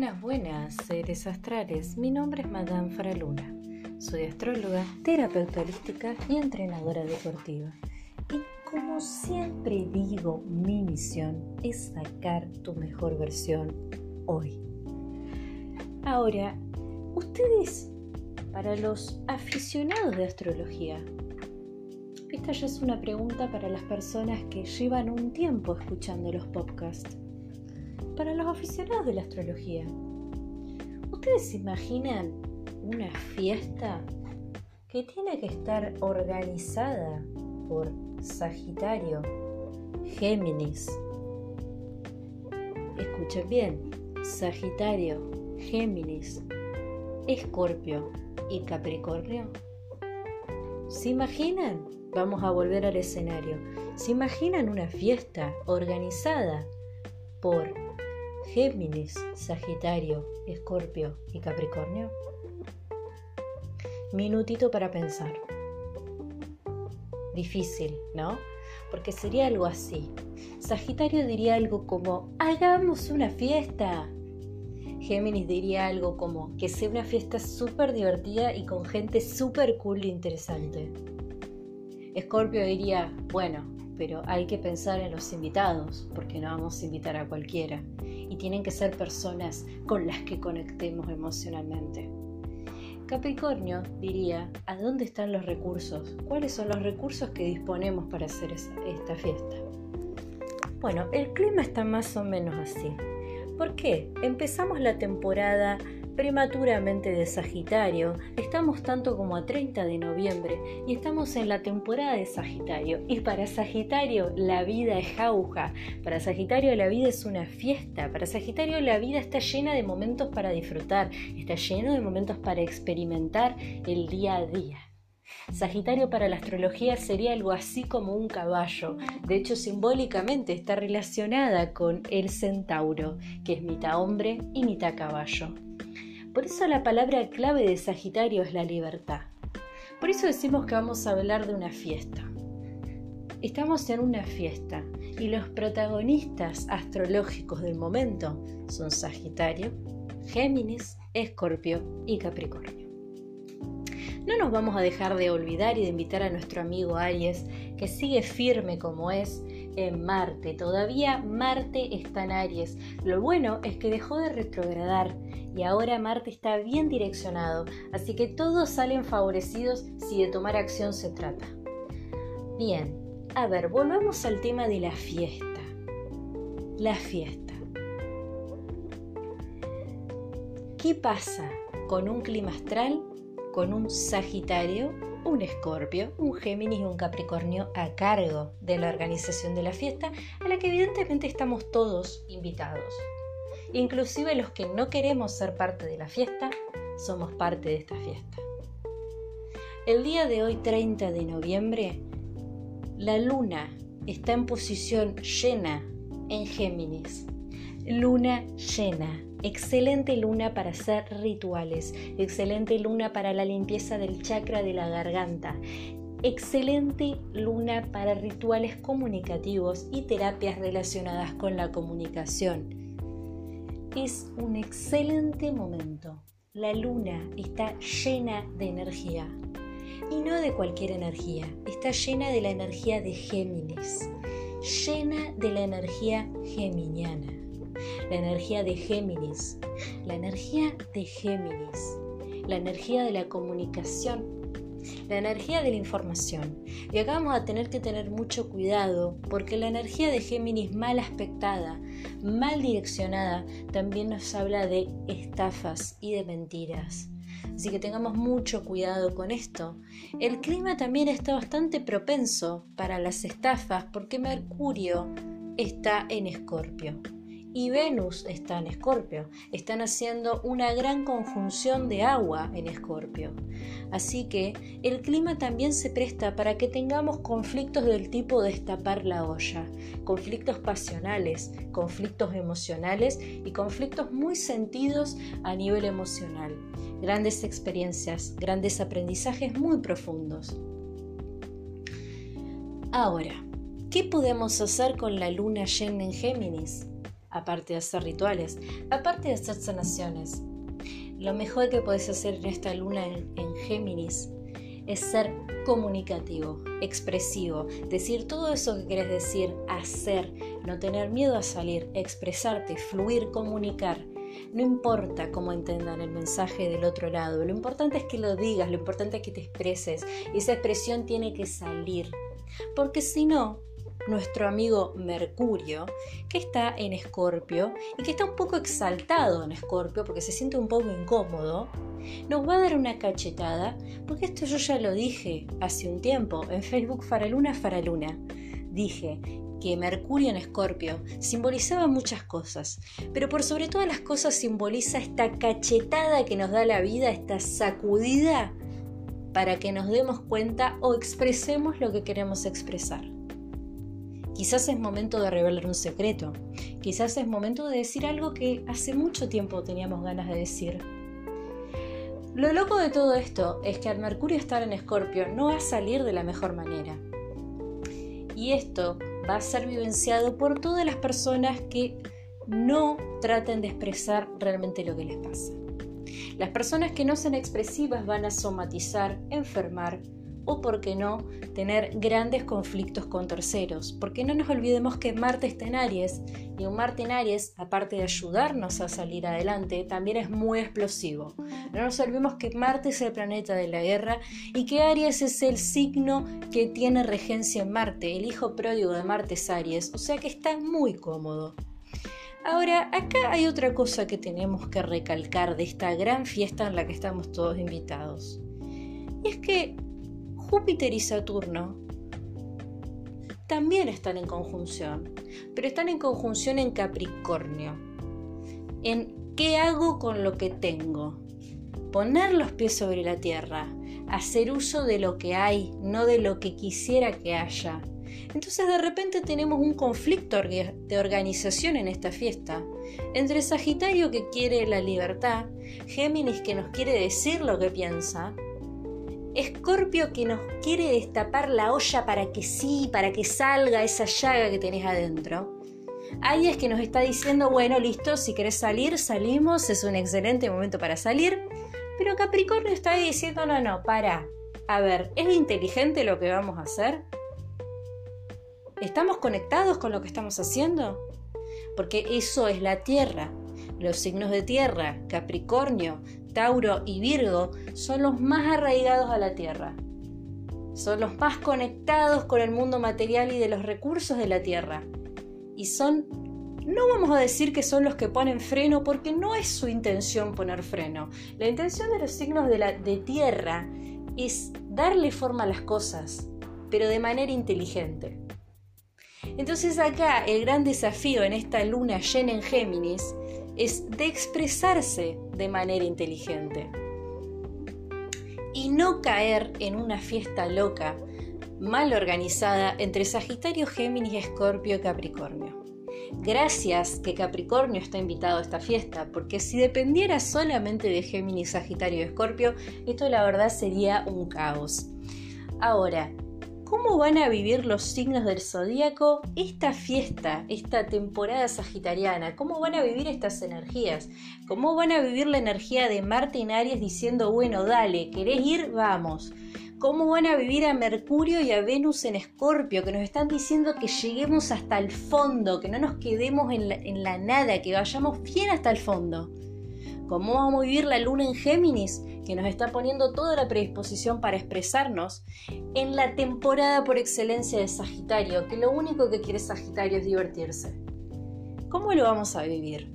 Buenas, buenas, seres astrales. Mi nombre es Madame Faraluna. Soy astróloga, terapeuta holística y entrenadora deportiva. Y como siempre digo, mi misión es sacar tu mejor versión hoy. Ahora, ustedes, para los aficionados de astrología, esta ya es una pregunta para las personas que llevan un tiempo escuchando los podcasts. Para los aficionados de la astrología, ¿ustedes se imaginan una fiesta que tiene que estar organizada por Sagitario, Géminis? Escuchen bien, Sagitario, Géminis, Escorpio y Capricornio. ¿Se imaginan? Vamos a volver al escenario. ¿Se imaginan una fiesta organizada por Géminis, Sagitario, Escorpio y Capricornio? Minutito para pensar. Difícil, ¿no? Porque sería algo así. Sagitario diría algo como, hagamos una fiesta. Géminis diría algo como, que sea una fiesta súper divertida y con gente súper cool e interesante. Escorpio diría, bueno, pero hay que pensar en los invitados, porque no vamos a invitar a cualquiera, y tienen que ser personas con las que conectemos emocionalmente. Capricornio diría, ¿a dónde están los recursos? ¿Cuáles son los recursos que disponemos para hacer esta fiesta? Bueno, el clima está más o menos así. ¿Por qué? Empezamos la temporada prematuramente de Sagitario. Estamos tanto como a 30 de noviembre y estamos en la temporada de Sagitario. Y para Sagitario la vida es jauja, para Sagitario la vida es una fiesta, para Sagitario la vida está llena de momentos para disfrutar, está lleno de momentos para experimentar el día a día. Sagitario para la astrología sería algo así como un caballo. De hecho, simbólicamente está relacionada con el centauro, que es mitad hombre y mitad caballo. Por eso la palabra clave de Sagitario es la libertad. Por eso decimos que vamos a hablar de una fiesta. Estamos en una fiesta y los protagonistas astrológicos del momento son Sagitario, Géminis, Escorpio y Capricornio. No nos vamos a dejar de olvidar y de invitar a nuestro amigo Aries, que sigue firme como es en Marte. Todavía Marte está en Aries. Lo bueno es que dejó de retrogradar y ahora Marte está bien direccionado, así que todos salen favorecidos si de tomar acción se trata. Bien, a ver, volvamos al tema de la fiesta. La fiesta. ¿Qué pasa con un clima astral, con un Sagitario, un Escorpio, un Géminis y un Capricornio a cargo de la organización de la fiesta, a la que evidentemente estamos todos invitados? Inclusive los que no queremos ser parte de la fiesta, somos parte de esta fiesta. El día de hoy, 30 de noviembre, la luna está en posición llena en Géminis. Luna llena. Excelente luna para hacer rituales. Excelente luna para la limpieza del chakra de la garganta. Excelente luna para rituales comunicativos y terapias relacionadas con la comunicación es un excelente momento. La luna está llena de energía. Y no de cualquier energía, está llena de la energía de Géminis, llena de la energía geminiana. La energía de Géminis, la energía de Géminis, la energía de la comunicación la energía de la información. Y acá vamos a tener que tener mucho cuidado porque la energía de Géminis mal aspectada, mal direccionada, también nos habla de estafas y de mentiras. Así que tengamos mucho cuidado con esto. El clima también está bastante propenso para las estafas porque Mercurio está en Escorpio y Venus está en Escorpio. Están haciendo una gran conjunción de agua en Escorpio. Así que el clima también se presta para que tengamos conflictos del tipo de destapar la olla, conflictos pasionales, conflictos emocionales y conflictos muy sentidos a nivel emocional. Grandes experiencias, grandes aprendizajes muy profundos. Ahora, ¿qué podemos hacer con la luna llena en Géminis? Aparte de hacer rituales, aparte de hacer sanaciones. Lo mejor que puedes hacer en esta luna en, en Géminis es ser comunicativo, expresivo, decir todo eso que quieres decir, hacer, no tener miedo a salir, expresarte, fluir, comunicar. No importa cómo entendan el mensaje del otro lado, lo importante es que lo digas, lo importante es que te expreses y esa expresión tiene que salir, porque si no, nuestro amigo Mercurio, que está en Escorpio y que está un poco exaltado en Escorpio porque se siente un poco incómodo, nos va a dar una cachetada, porque esto yo ya lo dije hace un tiempo en Facebook Faraluna Faraluna. Dije que Mercurio en Escorpio simbolizaba muchas cosas, pero por sobre todas las cosas simboliza esta cachetada que nos da la vida, esta sacudida para que nos demos cuenta o expresemos lo que queremos expresar. Quizás es momento de revelar un secreto, quizás es momento de decir algo que hace mucho tiempo teníamos ganas de decir. Lo loco de todo esto es que al Mercurio estar en Escorpio no va a salir de la mejor manera. Y esto va a ser vivenciado por todas las personas que no traten de expresar realmente lo que les pasa. Las personas que no sean expresivas van a somatizar, enfermar, o, por qué no, tener grandes conflictos con terceros. Porque no nos olvidemos que Marte está en Aries y un Marte en Aries, aparte de ayudarnos a salir adelante, también es muy explosivo. No nos olvidemos que Marte es el planeta de la guerra y que Aries es el signo que tiene regencia en Marte. El hijo pródigo de Marte es Aries, o sea que está muy cómodo. Ahora, acá hay otra cosa que tenemos que recalcar de esta gran fiesta en la que estamos todos invitados. Y es que Júpiter y Saturno también están en conjunción, pero están en conjunción en Capricornio. En qué hago con lo que tengo. Poner los pies sobre la tierra, hacer uso de lo que hay, no de lo que quisiera que haya. Entonces de repente tenemos un conflicto de organización en esta fiesta, entre Sagitario que quiere la libertad, Géminis que nos quiere decir lo que piensa, Escorpio que nos quiere destapar la olla para que sí, para que salga esa llaga que tenés adentro. Aries que nos está diciendo, bueno, listo, si querés salir, salimos, es un excelente momento para salir. Pero Capricornio está diciendo, no, no, para. A ver, ¿es inteligente lo que vamos a hacer? ¿Estamos conectados con lo que estamos haciendo? Porque eso es la Tierra. Los signos de Tierra, Capricornio, Tauro y Virgo son los más arraigados a la Tierra. Son los más conectados con el mundo material y de los recursos de la Tierra. Y son, no vamos a decir que son los que ponen freno porque no es su intención poner freno. La intención de los signos de, la, de Tierra es darle forma a las cosas, pero de manera inteligente. Entonces acá el gran desafío en esta luna llena en Géminis es de expresarse de manera inteligente y no caer en una fiesta loca, mal organizada entre Sagitario, Géminis, Escorpio y Capricornio. Gracias que Capricornio está invitado a esta fiesta, porque si dependiera solamente de Géminis, Sagitario y Escorpio, esto la verdad sería un caos. Ahora, ¿Cómo van a vivir los signos del zodíaco esta fiesta, esta temporada sagitariana? ¿Cómo van a vivir estas energías? ¿Cómo van a vivir la energía de Marte en Aries diciendo, bueno, dale, ¿querés ir? Vamos. ¿Cómo van a vivir a Mercurio y a Venus en Escorpio, que nos están diciendo que lleguemos hasta el fondo, que no nos quedemos en la, nada, que vayamos bien hasta el fondo? ¿Cómo vamos a vivir la luna en Géminis? Que nos está poniendo toda la predisposición para expresarnos en la temporada por excelencia de Sagitario, que lo único que quiere Sagitario es divertirse. ¿Cómo lo vamos a vivir?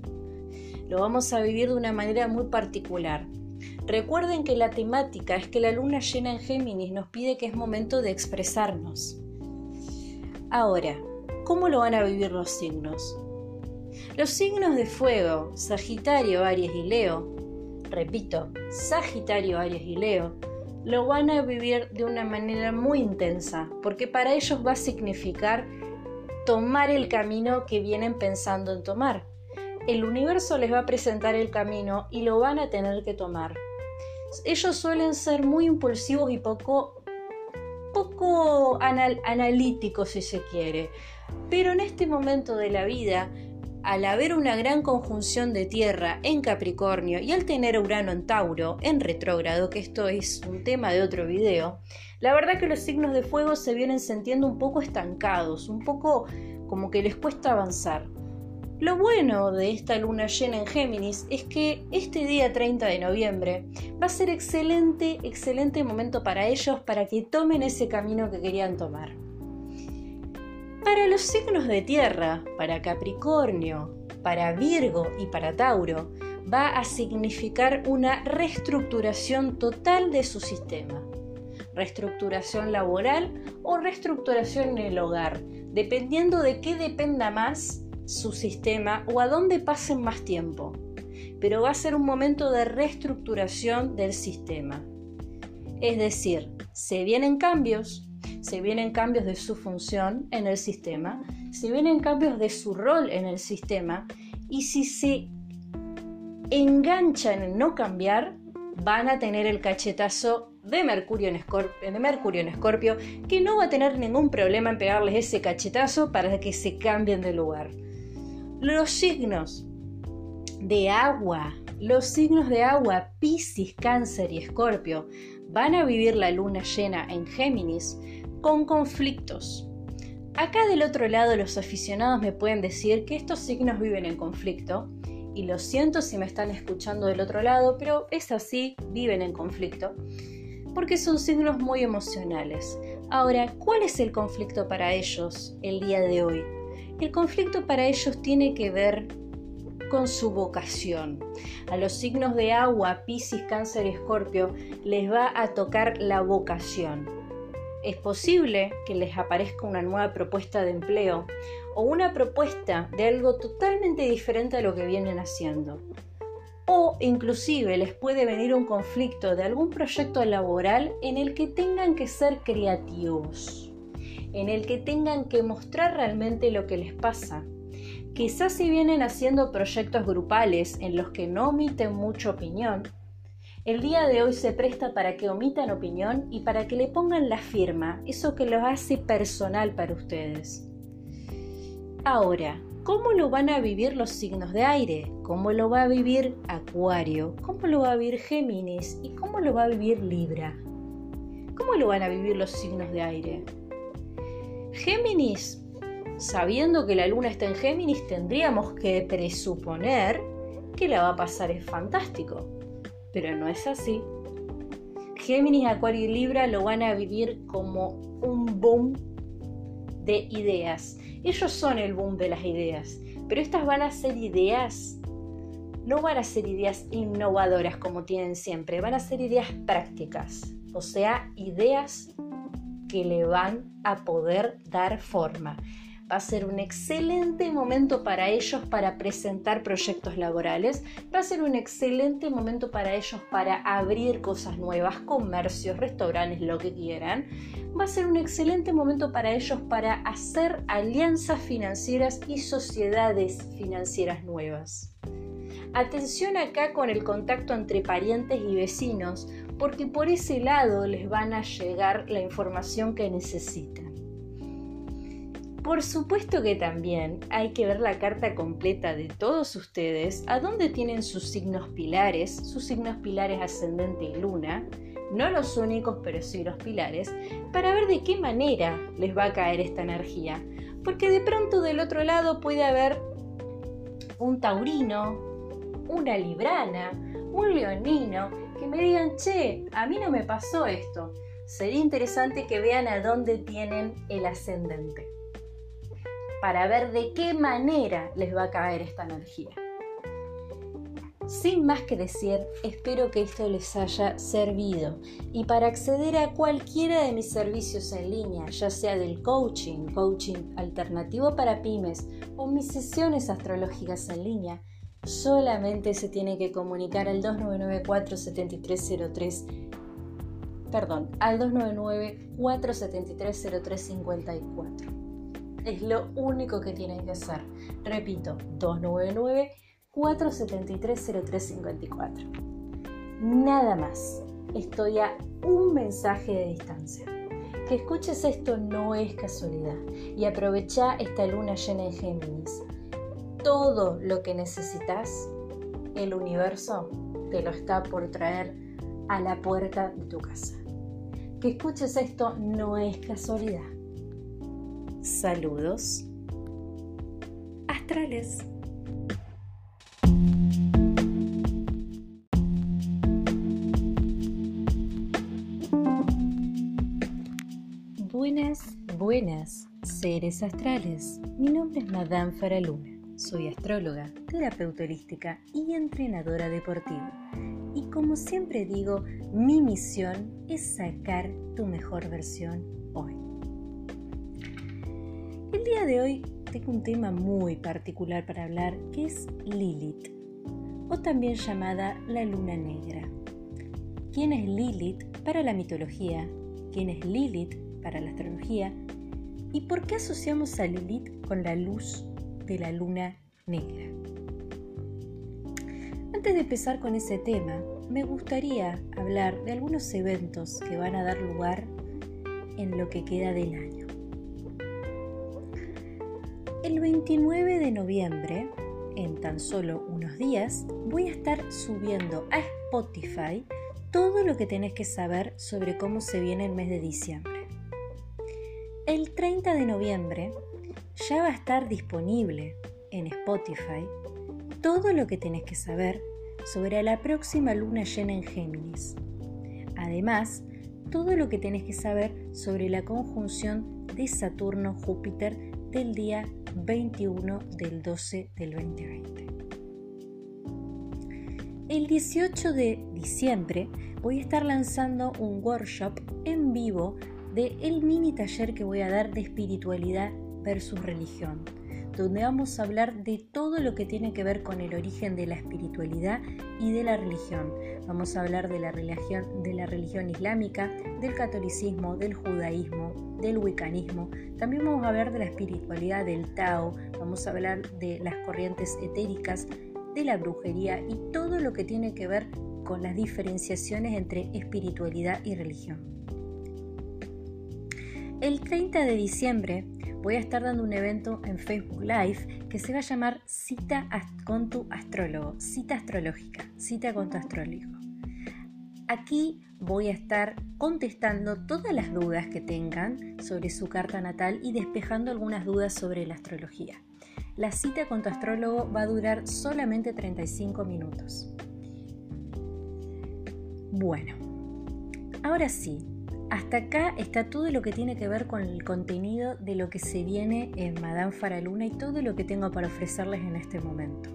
Lo vamos a vivir de una manera muy particular. Recuerden que la temática es que la luna llena en Géminis nos pide que es momento de expresarnos. Ahora, ¿cómo lo van a vivir los signos? Los signos de fuego, Sagitario, Aries y Leo, repito, Sagitario, Aries y Leo, lo van a vivir de una manera muy intensa, porque para ellos va a significar tomar el camino que vienen pensando en tomar. El universo les va a presentar el camino y lo van a tener que tomar. Ellos suelen ser muy impulsivos y poco, poco analíticos si se quiere, pero en este momento de la vida al haber una gran conjunción de Tierra en Capricornio y al tener Urano en Tauro en retrógrado, que esto es un tema de otro video, la verdad que los signos de fuego se vienen sintiendo un poco estancados, un poco como que les cuesta avanzar. Lo bueno de esta luna llena en Géminis es que este día 30 de noviembre va a ser excelente, excelente momento para ellos para que tomen ese camino que querían tomar. Para los signos de tierra, para Capricornio, para Virgo y para Tauro, va a significar una reestructuración total de su sistema. Reestructuración laboral o reestructuración en el hogar, dependiendo de qué dependa más su sistema o a dónde pasen más tiempo. Pero va a ser un momento de reestructuración del sistema. Es decir, se vienen cambios, se vienen cambios de su función en el sistema, se vienen cambios de su rol en el sistema y si se enganchan en no cambiar, van a tener el cachetazo de Mercurio, en Escorpio, de Mercurio en Escorpio, que no va a tener ningún problema en pegarles ese cachetazo para que se cambien de lugar. Los signos de agua, los signos de agua, Piscis, Cáncer y Escorpio, van a vivir la luna llena en Géminis con conflictos. Acá del otro lado los aficionados me pueden decir que estos signos viven en conflicto, y lo siento si me están escuchando del otro lado, pero es así, viven en conflicto, porque son signos muy emocionales. Ahora, ¿cuál es el conflicto para ellos el día de hoy? El conflicto para ellos tiene que ver con su vocación. A los signos de agua, Piscis, Cáncer y Escorpio les va a tocar la vocación es posible que les aparezca una nueva propuesta de empleo o una propuesta de algo totalmente diferente a lo que vienen haciendo. O inclusive les puede venir un conflicto de algún proyecto laboral en el que tengan que ser creativos, en el que tengan que mostrar realmente lo que les pasa. Quizás si vienen haciendo proyectos grupales en los que no omiten mucha opinión, el día de hoy se presta para que omitan opinión y para que le pongan la firma, eso que lo hace personal para ustedes. Ahora, ¿cómo lo van a vivir los signos de aire? ¿Cómo lo va a vivir Acuario? ¿Cómo lo va a vivir Géminis? ¿Y cómo lo va a vivir Libra? ¿Cómo lo van a vivir los signos de aire? Géminis, sabiendo que la luna está en Géminis, tendríamos que presuponer que la va a pasar es fantástico pero no es así. Géminis, Acuario y Libra lo van a vivir como un boom de ideas. Ellos son el boom de las ideas, pero estas van a ser ideas, no van a ser ideas innovadoras como tienen siempre, van a ser ideas prácticas, o sea, ideas que le van a poder dar forma va a ser un excelente momento para ellos para presentar proyectos laborales, va a ser un excelente momento para ellos para abrir cosas nuevas, comercios, restaurantes, lo que quieran. Va a ser un excelente momento para ellos para hacer alianzas financieras y sociedades financieras nuevas. Atención acá con el contacto entre parientes y vecinos, porque por ese lado les van a llegar la información que necesitan. Por supuesto que también hay que ver la carta completa de todos ustedes, a dónde tienen sus signos pilares, sus signos pilares ascendente y luna, no los únicos, pero sí los pilares, para ver de qué manera les va a caer esta energía. Porque de pronto del otro lado puede haber un taurino, una librana, un leonino, que me digan, che, a mí no me pasó esto. Sería interesante que vean a dónde tienen el ascendente para ver de qué manera les va a caer esta energía. Sin más que decir, espero que esto les haya servido y para acceder a cualquiera de mis servicios en línea, ya sea del coaching, coaching alternativo para pymes o mis sesiones astrológicas en línea, solamente se tiene que comunicar al 299-47303, perdón, al 299-473-0354. Es lo único que tienen que hacer. Repito, 299-473-0354. Nada más. Estoy a un mensaje de distancia. Que escuches esto no es casualidad y aprovecha esta luna llena de Géminis. todo lo que necesitas, el universo te lo está por traer a la puerta de tu casa. Que escuches esto no es casualidad. Saludos astrales. Buenas, buenas, seres astrales. Mi nombre es Madame Faraluna. Soy astróloga, terapeuta holística y entrenadora deportiva. Y como siempre digo, mi misión es sacar tu mejor versión hoy. El día de hoy tengo un tema muy particular para hablar que es Lilith, o también llamada la luna negra. ¿Quién es Lilith para la mitología? ¿Quién es Lilith para la astrología? ¿Y por qué asociamos a Lilith con la luz de la luna negra? Antes de empezar con ese tema, me gustaría hablar de algunos eventos que van a dar lugar en lo que queda del año. El 29 de noviembre, en tan solo unos días, voy a estar subiendo a Spotify todo lo que tenés que saber sobre cómo se viene el mes de diciembre. El 30 de noviembre ya va a estar disponible en Spotify todo lo que tenés que saber sobre la próxima luna llena en Géminis. Además, todo lo que tenés que saber sobre la conjunción de Saturno-Júpiter del día 21 del 12 del 2020. El 18 de diciembre voy a estar lanzando un workshop en vivo de el mini taller que voy a dar de espiritualidad versus religión donde vamos a hablar de todo lo que tiene que ver con el origen de la espiritualidad y de la religión. Vamos a hablar de la religión, de la religión islámica, del catolicismo, del judaísmo, del wiccanismo. También vamos a hablar de la espiritualidad del Tao, vamos a hablar de las corrientes etéricas, de la brujería y todo lo que tiene que ver con las diferenciaciones entre espiritualidad y religión. El 30 de diciembre voy a estar dando un evento en Facebook Live que se va a llamar Cita con tu astrólogo, cita astrológica, cita con tu astrólogo. Aquí voy a estar contestando todas las dudas que tengan sobre su carta natal y despejando algunas dudas sobre la astrología. La cita con tu astrólogo va a durar solamente 35 minutos. Bueno, ahora sí, hasta acá está todo lo que tiene que ver con el contenido de lo que se viene en Madame Faraluna y todo lo que tengo para ofrecerles en este momento.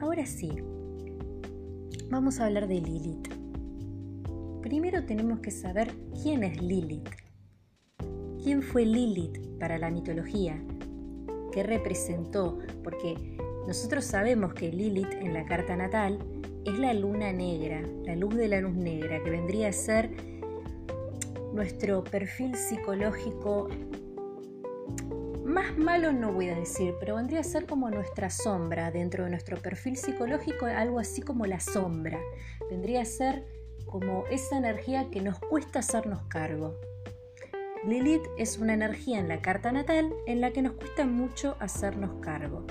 Ahora sí, vamos a hablar de Lilith. Primero tenemos que saber quién es Lilith. ¿Quién fue Lilith para la mitología? ¿Qué representó? Porque nosotros sabemos que Lilith en la carta natal es la luna negra, la luz de la luz negra, que vendría a ser nuestro perfil psicológico más malo no voy a decir, pero vendría a ser como nuestra sombra dentro de nuestro perfil psicológico, algo así como la sombra. Vendría a ser como esa energía que nos cuesta hacernos cargo. Lilith es una energía en la carta natal en la que nos cuesta mucho hacernos cargo.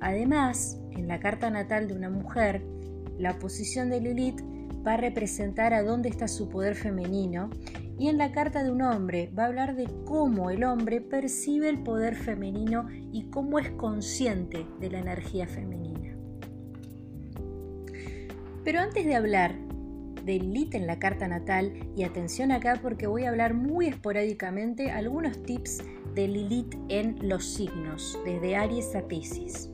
Además, en la carta natal de una mujer, la posición de Lilith va a representar a dónde está su poder femenino y en la carta de un hombre va a hablar de cómo el hombre percibe el poder femenino y cómo es consciente de la energía femenina. Pero antes de hablar de Lilith en la carta natal, y atención acá porque voy a hablar muy esporádicamente algunos tips de Lilith en los signos, desde Aries a Pisces.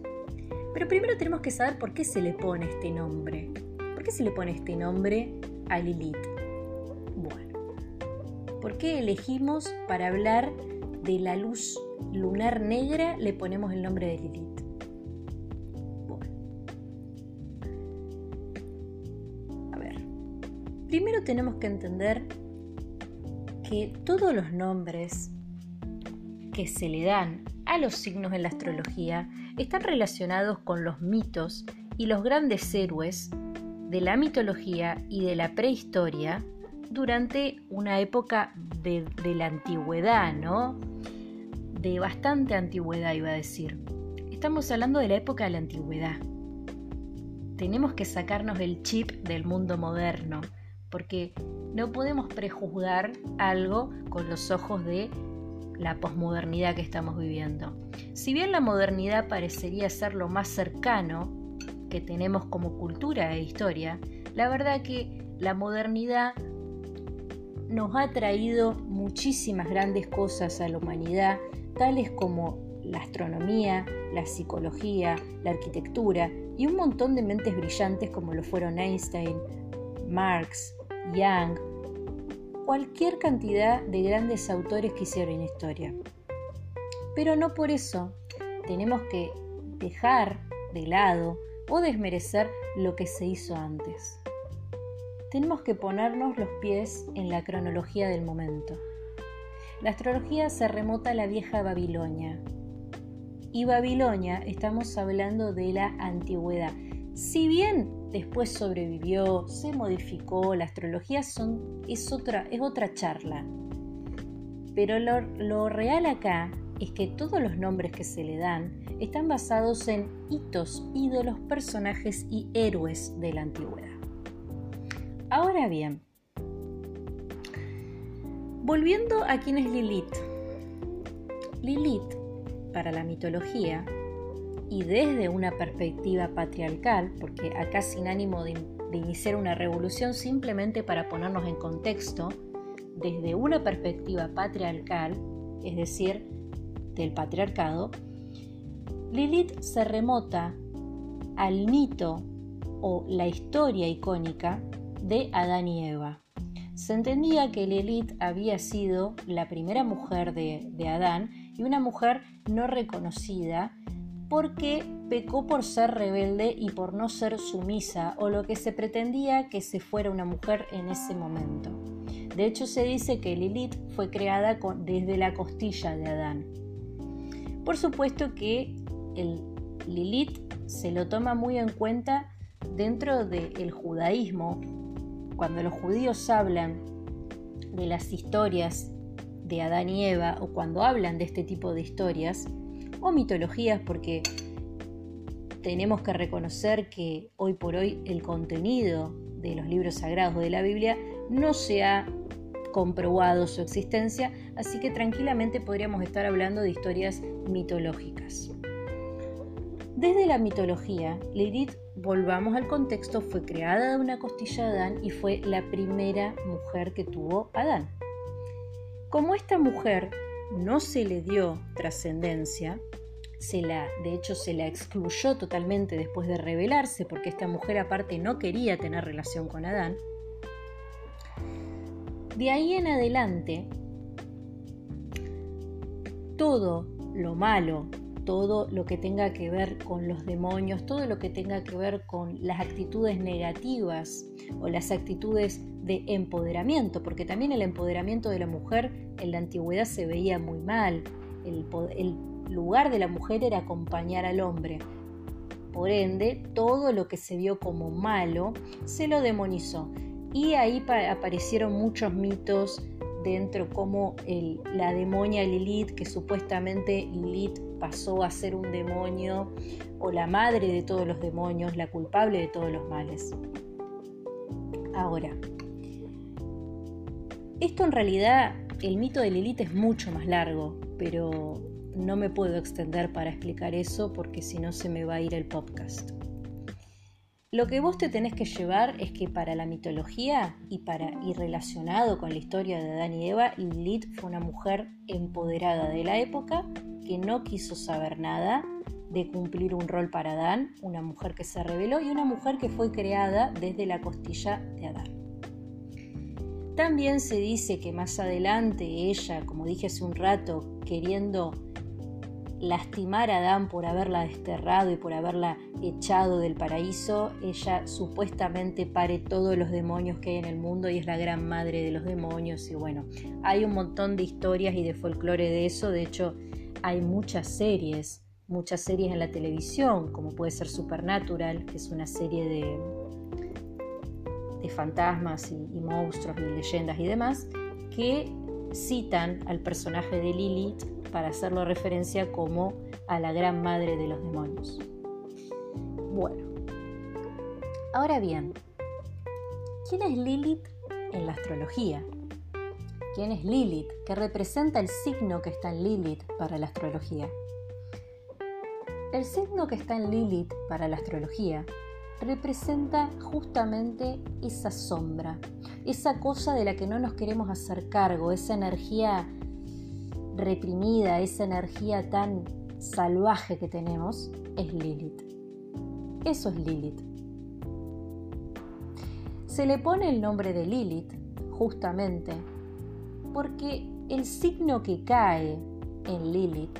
Pero primero tenemos que saber por qué se le pone este nombre. ¿Por qué se le pone este nombre a Lilith? Bueno, ¿por qué elegimos para hablar de la luz lunar negra le ponemos el nombre de Lilith? Bueno. A ver. Primero tenemos que entender que todos los nombres que se le dan a los signos en la astrología están relacionados con los mitos y los grandes héroes de la mitología y de la prehistoria durante una época de, la antigüedad, ¿no? de bastante antigüedad, iba a decir. Estamos hablando de la época de la antigüedad. Tenemos que sacarnos el chip del mundo moderno, porque no podemos prejuzgar algo con los ojos de la posmodernidad que estamos viviendo. Si bien la modernidad parecería ser lo más cercano que tenemos como cultura e historia, la verdad que la modernidad nos ha traído muchísimas grandes cosas a la humanidad, tales como la astronomía, la psicología, la arquitectura y un montón de mentes brillantes como lo fueron Einstein, Marx, Young, cualquier cantidad de grandes autores que hicieron historia. Pero no por eso tenemos que dejar de lado o desmerecer lo que se hizo antes. Tenemos que ponernos los pies en la cronología del momento. La astrología se remota a la vieja Babilonia. Y Babilonia estamos hablando de la antigüedad. Si bien después sobrevivió, se modificó, la astrología son, es, otra, es otra charla. Pero lo, lo real acá es que todos los nombres que se le dan están basados en hitos, ídolos, personajes y héroes de la antigüedad. Ahora bien, volviendo a quién es Lilith. Lilith, para la mitología, y desde una perspectiva patriarcal, porque acá sin ánimo de, iniciar una revolución, simplemente para ponernos en contexto, desde una perspectiva patriarcal, es decir, del patriarcado, Lilith se remota al mito o la historia icónica de Adán y Eva. Se entendía que Lilith había sido la primera mujer de, Adán y una mujer no reconocida porque pecó por ser rebelde y por no ser sumisa o lo que se pretendía que se fuera una mujer en ese momento. De hecho se dice que Lilith fue creada desde la costilla de Adán. Por supuesto que el Lilith se lo toma muy en cuenta dentro del judaísmo. Cuando los judíos hablan de las historias de Adán y Eva o cuando hablan de este tipo de historias, o mitologías porque tenemos que reconocer que hoy por hoy el contenido de los libros sagrados de la Biblia no se ha comprobado su existencia, así que tranquilamente podríamos estar hablando de historias mitológicas. Desde la mitología, Lilith, volvamos al contexto, fue creada de una costilla de Adán y fue la primera mujer que tuvo Adán. Como esta mujer no se le dio trascendencia, se la, de hecho se la excluyó totalmente después de rebelarse, porque esta mujer aparte no quería tener relación con Adán. De ahí en adelante, todo lo malo, todo lo que tenga que ver con los demonios, todo lo que tenga que ver con las actitudes negativas o las actitudes de empoderamiento, porque también el empoderamiento de la mujer en la antigüedad se veía muy mal, el, lugar de la mujer era acompañar al hombre. Por ende, todo lo que se vio como malo se lo demonizó. Y ahí aparecieron muchos mitos dentro como la demonia Lilith, que supuestamente Lilith pasó a ser un demonio o la madre de todos los demonios, la culpable de todos los males. Ahora, esto en realidad, el mito de Lilith es mucho más largo, pero no me puedo extender para explicar eso porque si no se me va a ir el podcast. Lo que vos te tenés que llevar es que para la mitología y, para, y relacionado con la historia de Adán y Eva, Lilith fue una mujer empoderada de la época que no quiso saber nada de cumplir un rol para Adán, una mujer que se rebeló y una mujer que fue creada desde la costilla de Adán. También se dice que más adelante ella, como dije hace un rato, queriendo lastimar a Adán por haberla desterrado y por haberla echado del paraíso, ella supuestamente pare todos los demonios que hay en el mundo y es la gran madre de los demonios. Y bueno, hay un montón de historias y de folclore de eso. De hecho, hay muchas series, muchas series en la televisión, como puede ser Supernatural, que es una serie de, de fantasmas y, y monstruos y leyendas y demás, que citan al personaje de Lilith para hacerlo referencia como a la gran madre de los demonios. Bueno, ahora bien, ¿quién es Lilith en la astrología? ¿Quién es Lilith? ¿Qué representa el signo que está en Lilith para la astrología? El signo que está en Lilith para la astrología representa justamente esa sombra, esa cosa de la que no nos queremos hacer cargo, esa energía reprimida, esa energía tan salvaje que tenemos, es Lilith. Eso es Lilith. Se le pone el nombre de Lilith justamente porque el signo que cae en Lilith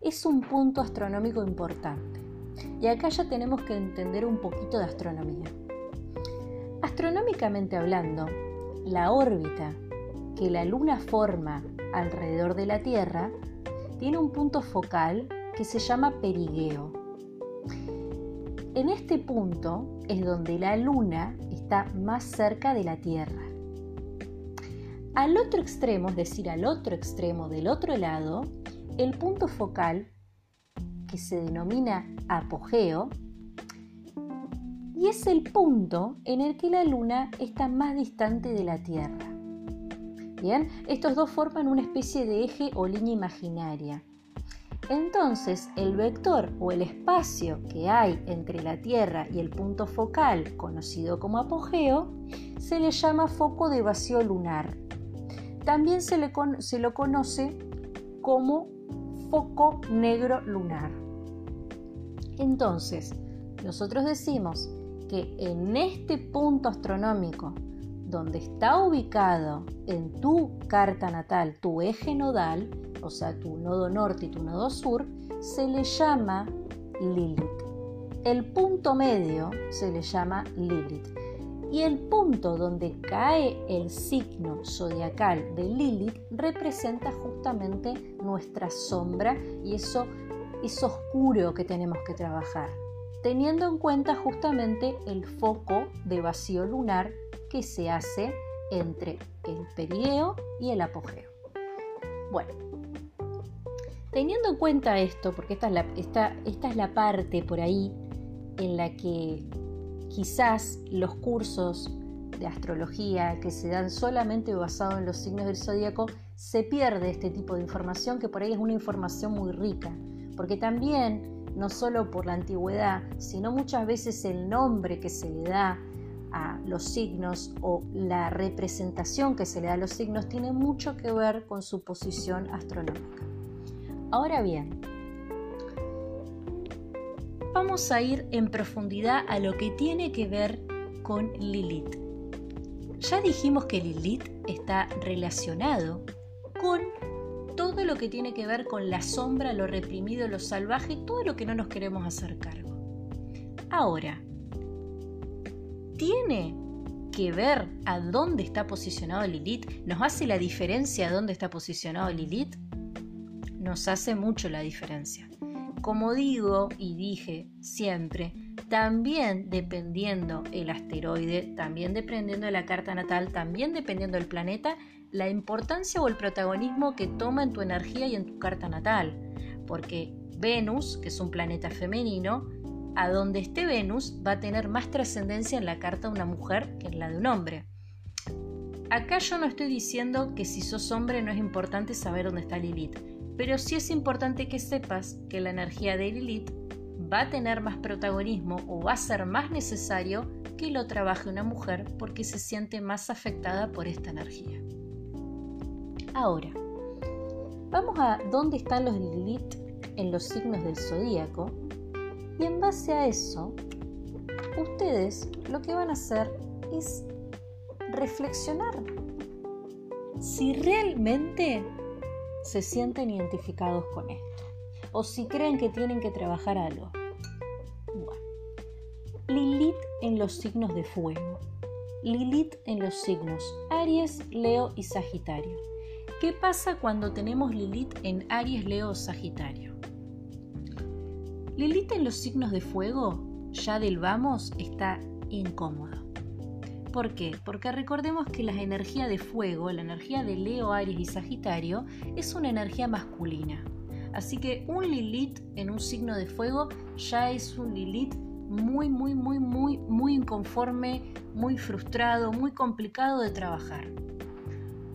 es un punto astronómico importante. Y acá ya tenemos que entender un poquito de astronomía. Astronómicamente hablando, la órbita que la Luna forma alrededor de la Tierra tiene un punto focal que se llama perigeo. En este punto es donde la Luna está más cerca de la Tierra. Al otro extremo, es decir, al otro extremo del otro lado, el punto focal, que se denomina apogeo, y es el punto en el que la Luna está más distante de la Tierra. Bien, estos dos forman una especie de eje o línea imaginaria. Entonces, el vector o el espacio que hay entre la Tierra y el punto focal, conocido como apogeo, se le llama foco de vacío lunar. También se, le se lo conoce como foco negro lunar. Entonces, nosotros decimos que en este punto astronómico, donde está ubicado en tu carta natal tu eje nodal, o sea, tu nodo norte y tu nodo sur, se le llama Lilith. El punto medio se le llama Lilith. Y el punto donde cae el signo zodiacal de Lilith representa justamente nuestra sombra y eso es oscuro que tenemos que trabajar, teniendo en cuenta justamente el foco de vacío lunar que se hace entre el perigeo y el apogeo. Bueno, teniendo en cuenta esto, porque esta es la, esta, esta es la parte por ahí en la que quizás los cursos de astrología que se dan solamente basado en los signos del zodíaco, se pierde este tipo de información que por ahí es una información muy rica, porque también, no solo por la antigüedad, sino muchas veces el nombre que se le da a los signos o la representación que se le da a los signos tiene mucho que ver con su posición astronómica. Ahora bien, vamos a ir en profundidad a lo que tiene que ver con Lilith. Ya dijimos que Lilith está relacionado con todo lo que tiene que ver con la sombra, lo reprimido, lo salvaje, todo lo que no nos queremos hacer cargo. Ahora, ¿tiene que ver a dónde está posicionado Lilith? ¿Nos hace la diferencia a dónde está posicionado Lilith? Nos hace mucho la diferencia como digo y dije siempre, también dependiendo el asteroide, también dependiendo de la carta natal, también dependiendo del planeta, la importancia o el protagonismo que toma en tu energía y en tu carta natal. Porque Venus, que es un planeta femenino, a donde esté Venus va a tener más trascendencia en la carta de una mujer que en la de un hombre. Acá yo no estoy diciendo que si sos hombre no es importante saber dónde está Lilith pero sí es importante que sepas que la energía de Lilith va a tener más protagonismo o va a ser más necesario que lo trabaje una mujer porque se siente más afectada por esta energía. Ahora, vamos a dónde están los Lilith en los signos del zodíaco y en base a eso, ustedes lo que van a hacer es reflexionar si realmente se sienten identificados con esto o si creen que tienen que trabajar algo. Bueno. Lilith en los signos de fuego. Lilith en los signos Aries, Leo y Sagitario. ¿Qué pasa cuando tenemos Lilith en Aries, Leo Sagitario? Lilith en los signos de fuego, ya del vamos, está incómodo. ¿Por qué? Porque recordemos que la energía de fuego, la energía de Leo, Aries y Sagitario, es una energía masculina. Así que un Lilith en un signo de fuego ya es un Lilith muy, muy, muy, muy, muy inconforme, muy frustrado, muy complicado de trabajar.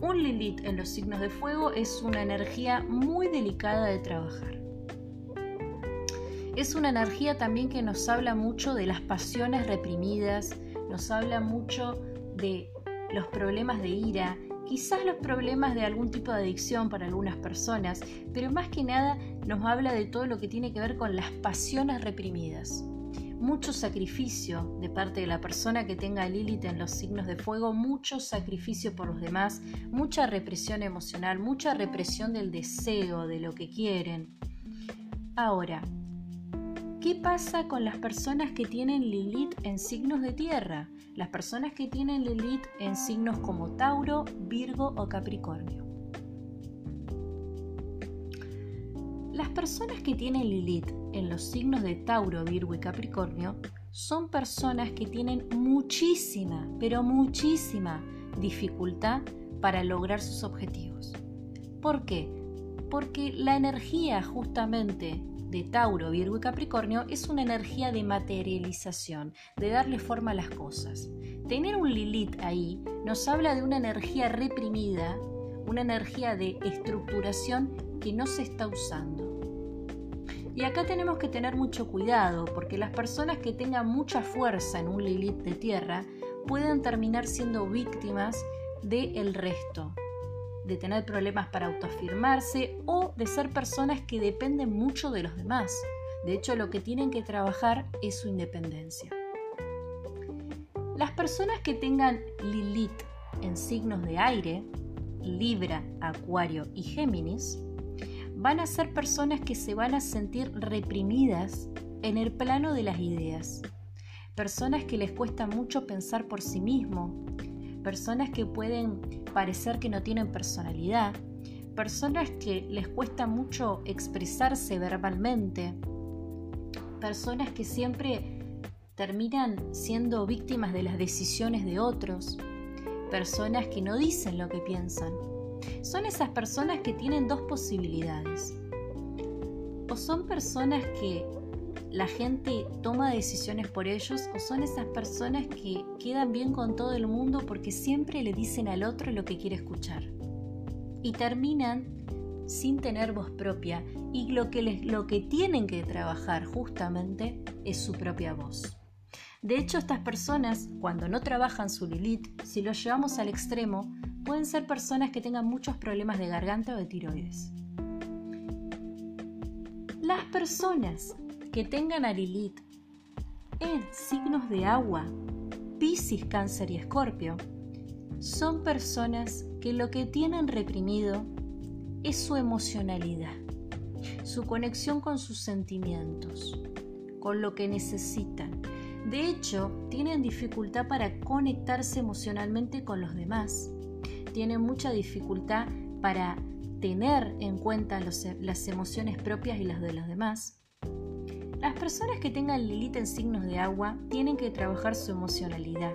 Un Lilith en los signos de fuego es una energía muy delicada de trabajar. Es una energía también que nos habla mucho de las pasiones reprimidas, nos habla mucho de los problemas de ira, quizás los problemas de algún tipo de adicción para algunas personas, pero más que nada nos habla de todo lo que tiene que ver con las pasiones reprimidas mucho sacrificio de parte de la persona que tenga Lilith en los signos de fuego, mucho sacrificio por los demás, mucha represión emocional, mucha represión del deseo, de lo que quieren. Ahora, ¿qué pasa con las personas que tienen Lilith en signos de tierra? Las personas que tienen Lilith en signos como Tauro, Virgo o Capricornio. Las personas que tienen Lilith en los signos de Tauro, Virgo y Capricornio son personas que tienen muchísima, pero muchísima dificultad para lograr sus objetivos. ¿Por qué? Porque la energía justamente de Tauro, Virgo y Capricornio es una energía de materialización, de darle forma a las cosas. Tener un Lilith ahí nos habla de una energía reprimida, una energía de estructuración que no se está usando. Y acá tenemos que tener mucho cuidado porque las personas que tengan mucha fuerza en un Lilith de tierra pueden terminar siendo víctimas del resto, de tener problemas para autoafirmarse o de ser personas que dependen mucho de los demás. De hecho, lo que tienen que trabajar es su independencia. Las personas que tengan Lilith en signos de aire, Libra, Acuario y Géminis, van a ser personas que se van a sentir reprimidas en el plano de las ideas, personas que les cuesta mucho pensar por sí mismo, personas que pueden parecer que no tienen personalidad, personas que les cuesta mucho expresarse verbalmente, personas que siempre terminan siendo víctimas de las decisiones de otros, personas que no dicen lo que piensan, son esas personas que tienen dos posibilidades. O son personas que la gente toma decisiones por ellos o son esas personas que quedan bien con todo el mundo porque siempre le dicen al otro lo que quiere escuchar. Y terminan sin tener voz propia y lo que, lo que tienen que trabajar justamente es su propia voz. De hecho, estas personas, cuando no trabajan su Lilith, si lo llevamos al extremo, pueden ser personas que tengan muchos problemas de garganta o de tiroides. Las personas que tengan a Lilith en signos de agua, Piscis, Cáncer y Escorpio, son personas que lo que tienen reprimido es su emocionalidad, su conexión con sus sentimientos, con lo que necesitan. De hecho, tienen dificultad para conectarse emocionalmente con los demás tienen mucha dificultad para tener en cuenta las emociones propias y las de los demás. Las personas que tengan Lilith en signos de agua tienen que trabajar su emocionalidad.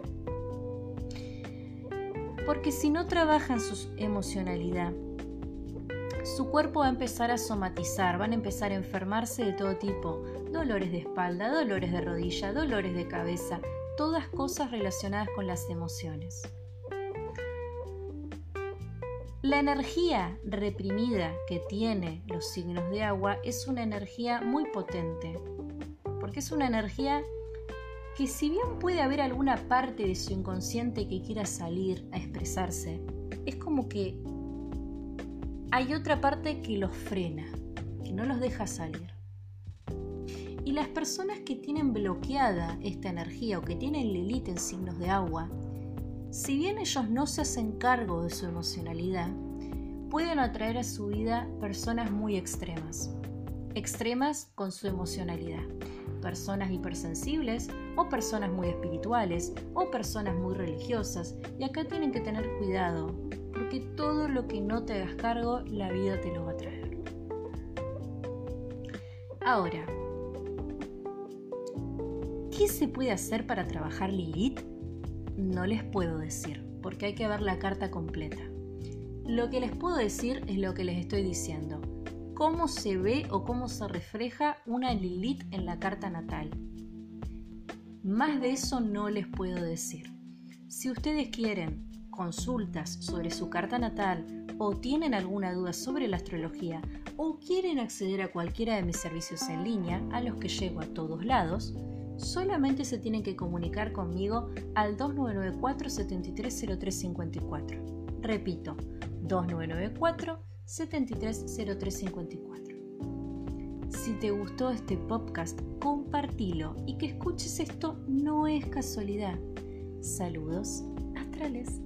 Porque si no trabajan su emocionalidad, su cuerpo va a empezar a somatizar, van a empezar a enfermarse de todo tipo, dolores de espalda, dolores de rodilla, dolores de cabeza, todas cosas relacionadas con las emociones. La energía reprimida que tiene los signos de agua es una energía muy potente, porque es una energía que si bien puede haber alguna parte de su inconsciente que quiera salir a expresarse, es como que hay otra parte que los frena, que no los deja salir. Y las personas que tienen bloqueada esta energía o que tienen Lilith en signos de agua, si bien ellos no se hacen cargo de su emocionalidad, pueden atraer a su vida personas muy extremas. Extremas con su emocionalidad. Personas hipersensibles o personas muy espirituales o personas muy religiosas. Y acá tienen que tener cuidado, porque todo lo que no te hagas cargo, la vida te lo va a traer. Ahora, ¿qué se puede hacer para trabajar Lilith? No les puedo decir, porque hay que ver la carta completa. Lo que les puedo decir es lo que les estoy diciendo. Cómo se ve o cómo se refleja una Lilith en la carta natal. Más de eso no les puedo decir. Si ustedes quieren consultas sobre su carta natal o tienen alguna duda sobre la astrología o quieren acceder a cualquiera de mis servicios en línea a los que llego a todos lados, solamente se tienen que comunicar conmigo al 2994 730354. Repito, 2994 730354. Si te gustó este podcast, compartilo y que escuches esto no es casualidad. Saludos astrales.